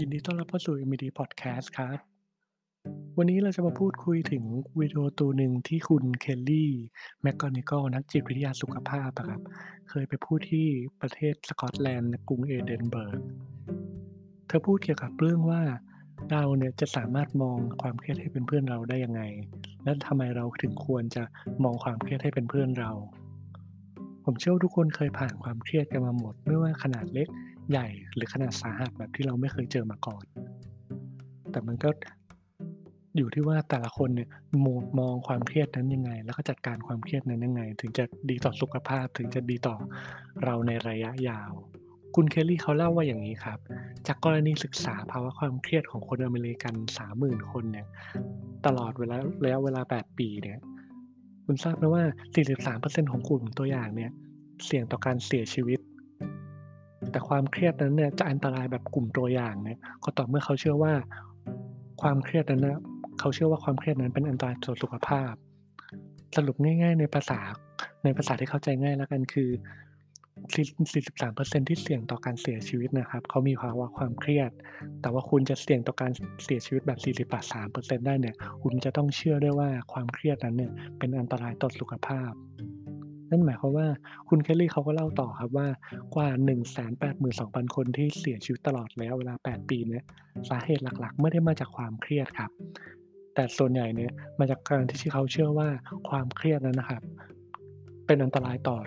ยินดีต้อนรับเข้าสู่ MD Podcast ครับ วันนี้เราจะมาพูดคุยถึงวิดีโอตัวหนึ่งที่คุณ Kelly McGonigal นักจิตวิทยาสุขภาพอะครับ เคยไปพูดที่ประเทศสกอตแลนด์กรุงเอดินเบิร์ก เธอพูดเกี่ยวกับเรื่องว่าเราเนี่ยจะสามารถมองความเครียดให้เป็นเพื่อนเราได้ยังไง และทำไมเราถึงควรจะมองความเครียดให้เป็นเพื่อนเรา ผมเชื่อทุกคนเคยผ่านความเครียดกันมาหมดไม่ว่าขนาดเล็ก ใหญ่หรือขนาดสาหัสแบบที่เราไม่เคยเจอมาก่อน แต่มันก็อยู่ที่ว่าแต่ละคนเนี่ยมองมองความเครียดนั้นยังไง แล้วก็จัดการความเครียดนั้นยังไง ถึงจะดีต่อสุขภาพ ถึงจะดีต่อเราในระยะยาว คุณเคลลี่เขาเล่าว่าอย่างนี้ครับ จากกรณีศึกษาภาวะความเครียดของคนอเมริกัน 30,000 คนเนี่ยตลอดเวลาระยะเวลา 8 ปีเนี่ยคุณทราบไหมว่า 43%ของกลุ่มตัวอย่างเนี่ยเสี่ยงต่อการเสียชีวิต แต่ความเครียดนั้นเนี่ยจะอันตรายแบบกลุ่มตัวอย่างเนี่ยก็ต่อเมื่อเขาเชื่อว่าความเครียดนั้นนะเขาเชื่อว่าความเครียดนั้นเป็นอันตรายต่อสุขภาพ สรุปง่าย ๆ ในภาษาในภาษาที่เข้าใจง่ายแล้วกันคือ 43%ที่เสี่ยงต่อการเสียชีวิตนะครับ เขามีภาวะความเครียด แต่ว่าคุณจะเสี่ยงต่อการเสียชีวิตแบบ 43%ได้เนี่ย คุณจะต้องเชื่อด้วยว่าความเครียดนั้นเนี่ยเป็นอันตรายต่อสุขภาพ นั่นหมายความว่าคุณเคลลี่เขาก็เล่าต่อครับว่ากว่า 182,000 คนที่เสียชีวิตตลอดระยะเวลา 8 ปีเนี่ยสาเหตุหลักๆ ไม่ได้มาจากความเครียดครับ แต่ส่วนใหญ่เนี่ยมาจากการที่เขาเชื่อว่าความเครียดนั้นนะครับ เป็นอันตรายต่อ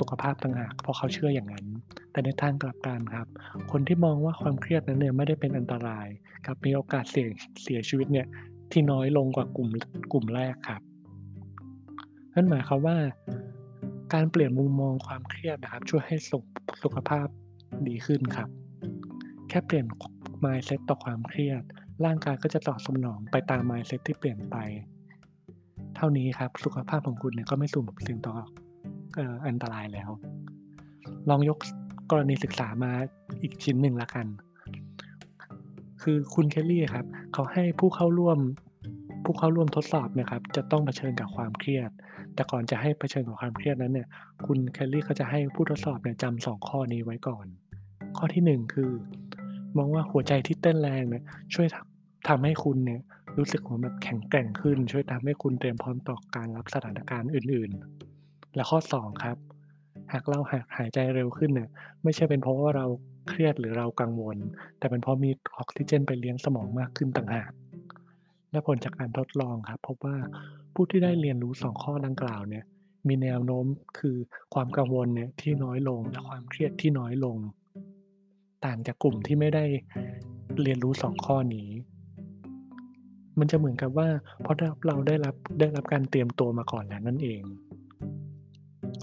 สุขภาพต่างหากเพราะเขาเชื่ออย่างนั้น แต่ในทางกลับกันครับ คนที่มองว่าความเครียดนั้นเนี่ยไม่ได้เป็นอันตรายกับมีโอกาสเสี่ยงเสียชีวิตเนี่ยที่น้อยลงกว่ากลุ่มกลุ่มแรกครับนั่นหมายความว่า การเปลี่ยนมุมมองความเครียดนะครับ ช่วยให้สุขสุขภาพดีขึ้นครับ แค่เปลี่ยน mindset ต่อความเครียด ร่างกายก็จะตอบสนองไปตาม mindset ที่เปลี่ยนไป เท่านี้ครับสุขภาพของคุณเนี่ยก็ไม่สุ่มเสี่ยงต่อออันตรายแล้ว ลองยกกรณีศึกษามาอีกชิ้นหนึ่งละกัน คือคุณเคลลี่ครับ เขาให้ผู้เข้าร่วม ผู้เข้าร่วมทดสอบนะครับจะต้องเผชิญกับความเครียด แต่ก่อนจะให้เผชิญกับความเครียดนั้นเนี่ยคุณเคลลี่เขาจะให้ผู้ทดสอบเนี่ยจำสองข้อนี้ไว้ก่อน ข้อที่หนึ่งคือ มองว่าหัวใจที่เต้นแรงเนี่ยช่วยทำทำให้คุณเนี่ยรู้สึกเหมือนแบบแข็งแกร่งขึ้น ช่วยทำให้คุณเตรียมพร้อมต่อการรับสถานการณ์อื่นๆ และข้อ 2 ครับ หากเราหากหายใจเร็วขึ้นเนี่ยไม่ใช่เป็นเพราะว่าเราเครียดหรือเรากังวล แต่เป็นเพราะมีออกซิเจนไปเลี้ยงสมองมากขึ้นต่างหาก และผลจากการทดลองครับพบว่าผู้ที่ได้เรียนรู้ 2 ข้อดังกล่าวเนี่ยมีแนวโน้มคือความกังวลเนี่ยที่น้อยลงและความเครียดที่น้อยลง ต่างจากกลุ่มที่ไม่ได้เรียนรู้ 2 ข้อนี้ มันจะเหมือนกับว่าเพราะเราได้รับได้รับการเตรียมตัวมาก่อนแล้วนั่นเอง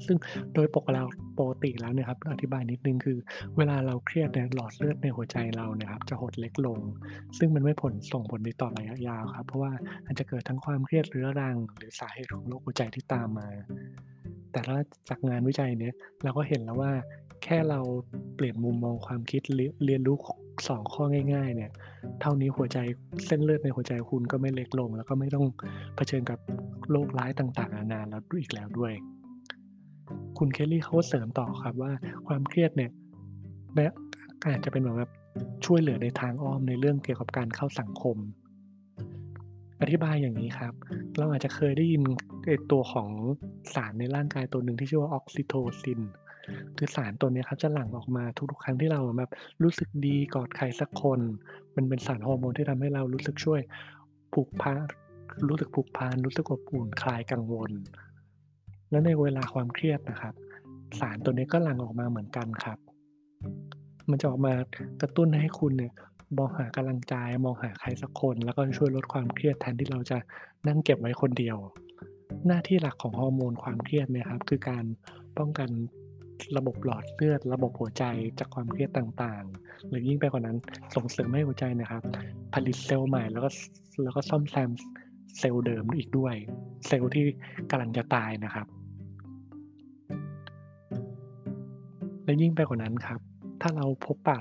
ซึ่งโดยปกแล้วปกติแล้วนี่ยครับอธิบายนิดนึงคือ เวลาเราเครียดเนี่ยหลอดเลือดในหัวใจเราเนี่ยครับจะหดเล็กลง ซึ่งมันไม่ผลส่งผลดีต่อระยะยาวครับเพราะว่าอาจจะเกิดทั้งความเครียดเรื้อรัง หรือสาเหตุของโรคหัวใจที่ตามมา แต่ถ้าจากงานวิจัยเนี้ยเราก็เห็นแล้วว่าแค่เราเปลี่ยนมุมมองความคิดเรียเรียนรู้สองข้อง่าย ๆ เนี่ย เท่านี้หัวใจเส้นเลือดในหัวใจคุณก็ไม่เล็กลง แล้วก็ไม่ต้องเผชิญกับโรคร้ายต่างๆนานาแล้วอีกแล้วด้วย คุณเคลลี่เขาก็เสริมต่อครับว่าความเครียดเนี่ยแม้อาจจะเป็นเหมือนแบบช่วยเหลือในทางอ้อมในเรื่องเกี่ยวกับการเข้าสังคม อธิบายอย่างนี้ครับ เราอาจจะเคยได้ยินตัวของสารในร่างกายตัวหนึ่งที่ชื่อว่าออกซิโทซินคือสารตัวนี้ครับจะหลั่งออกมาทุกๆครั้งที่เราแบบรู้สึกดีกอดใครสักคน มันเป็นสารฮอร์โมนที่ทำให้เรารู้สึกช่วยผูกพันรู้สึกผูกพันรู้สึกอบอุ่นคลายกังวล และในเวลาความเครียดนะครับ สารตัวนี้ก็หลั่งออกมาเหมือนกันครับ มันจะออกมากระตุ้นให้คุณเนี่ยมองหากำลังใจมองหาใครสักคน แล้วก็ช่วยลดความเครียดแทนที่เราจะนั่งเก็บไว้คนเดียว หน้าที่หลักของฮอร์โมนความเครียดเนี่ยครับ คือการป้องกันระบบหลอดเลือด ระบบหัวใจจากความเครียดต่างๆ หรือยิ่งไปกว่านั้นส่งเสริมให้หัวใจนะครับ ผลิตเซลล์ใหม่แล้วก็แล้วก็ซ่อมแซม เซลล์เดิมอีกด้วย เซลล์ที่กำลังจะตายนะครับ และยิ่งไปกว่านั้นครับ ถ้าเราพบปะ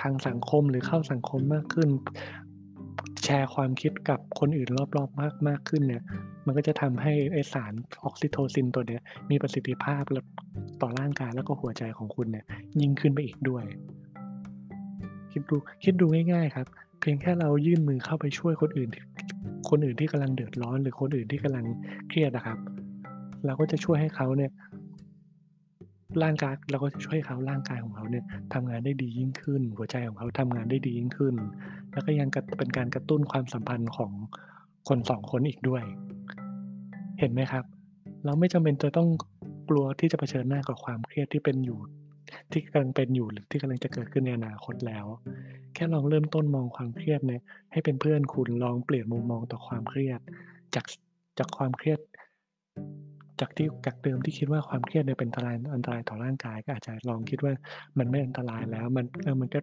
ทางสังคมหรือเข้าสังคมมากขึ้น แชร์ความคิดกับคนอื่นรอบๆมากมากขึ้นเนี่ย มันก็จะทำให้ไอสารออกซิโทซินตัวเนี้ยมีประสิทธิภาพต่อร่างกายแล้วก็หัวใจของคุณเนี่ยยิ่งขึ้นไปอีกด้วย คิดดูคิดดูง่ายๆครับ เพียงแค่เรายื่นมือเข้าไปช่วยคนอื่น คนอื่นที่กำลังเดือดร้อน หรือคนอื่นที่กำลังเครียดอะครับ เราก็จะช่วยให้เขาเนี่ย ร่างกายเราก็จะช่วยเขาร่างกายของเขาเนี่ยทำงานได้ดียิ่งขึ้น หัวใจของเขาทำงานได้ดียิ่งขึ้น แล้วก็ยังเป็นการกระตุ้นความสัมพันธ์ของคน2คนอีกด้วย เห็นไหมครับ เราไม่จำเป็นจะต้องกลัวที่จะเผชิญหน้ากับความเครียดที่เป็นอยู่ที่กำลังเป็นอยู่หรือที่กำลังจะเกิดขึ้นในอนาคตแล้ว แค่ลองเริ่มต้นมองความเครียดเนี่ยให้เป็นเพื่อนคุณลองเปลี่ยนมุมมองต่อความเครียด จากจากความเครียด จากที่จากเดิมที่คิดว่าความเครียดเนี่ยเป็นอันตรายอันตรายต่อร่างกาย ก็อาจจะลองคิดว่ามันไม่อันตรายแล้ว มันเออมันก็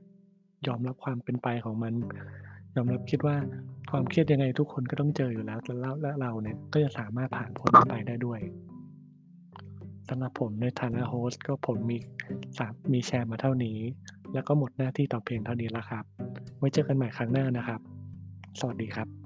ยอมรับความเป็นไปของมัน ยอมรับคิดว่าความเครียดยังไงทุกคนก็ต้องเจออยู่แล้วแล้วแล้วเราเนี่ยก็จะสามารถผ่านพ้นมันไปได้ด้วยสำหรับผมในฐานะ Host ก็ผมมีสามมีแชร์มาเท่านี้ แล้วก็หมดหน้าที่ต่อเพียงเท่านี้แล้วครับ ไว้เจอกันใหม่ครั้งหน้านะครับ สวัสดีครับ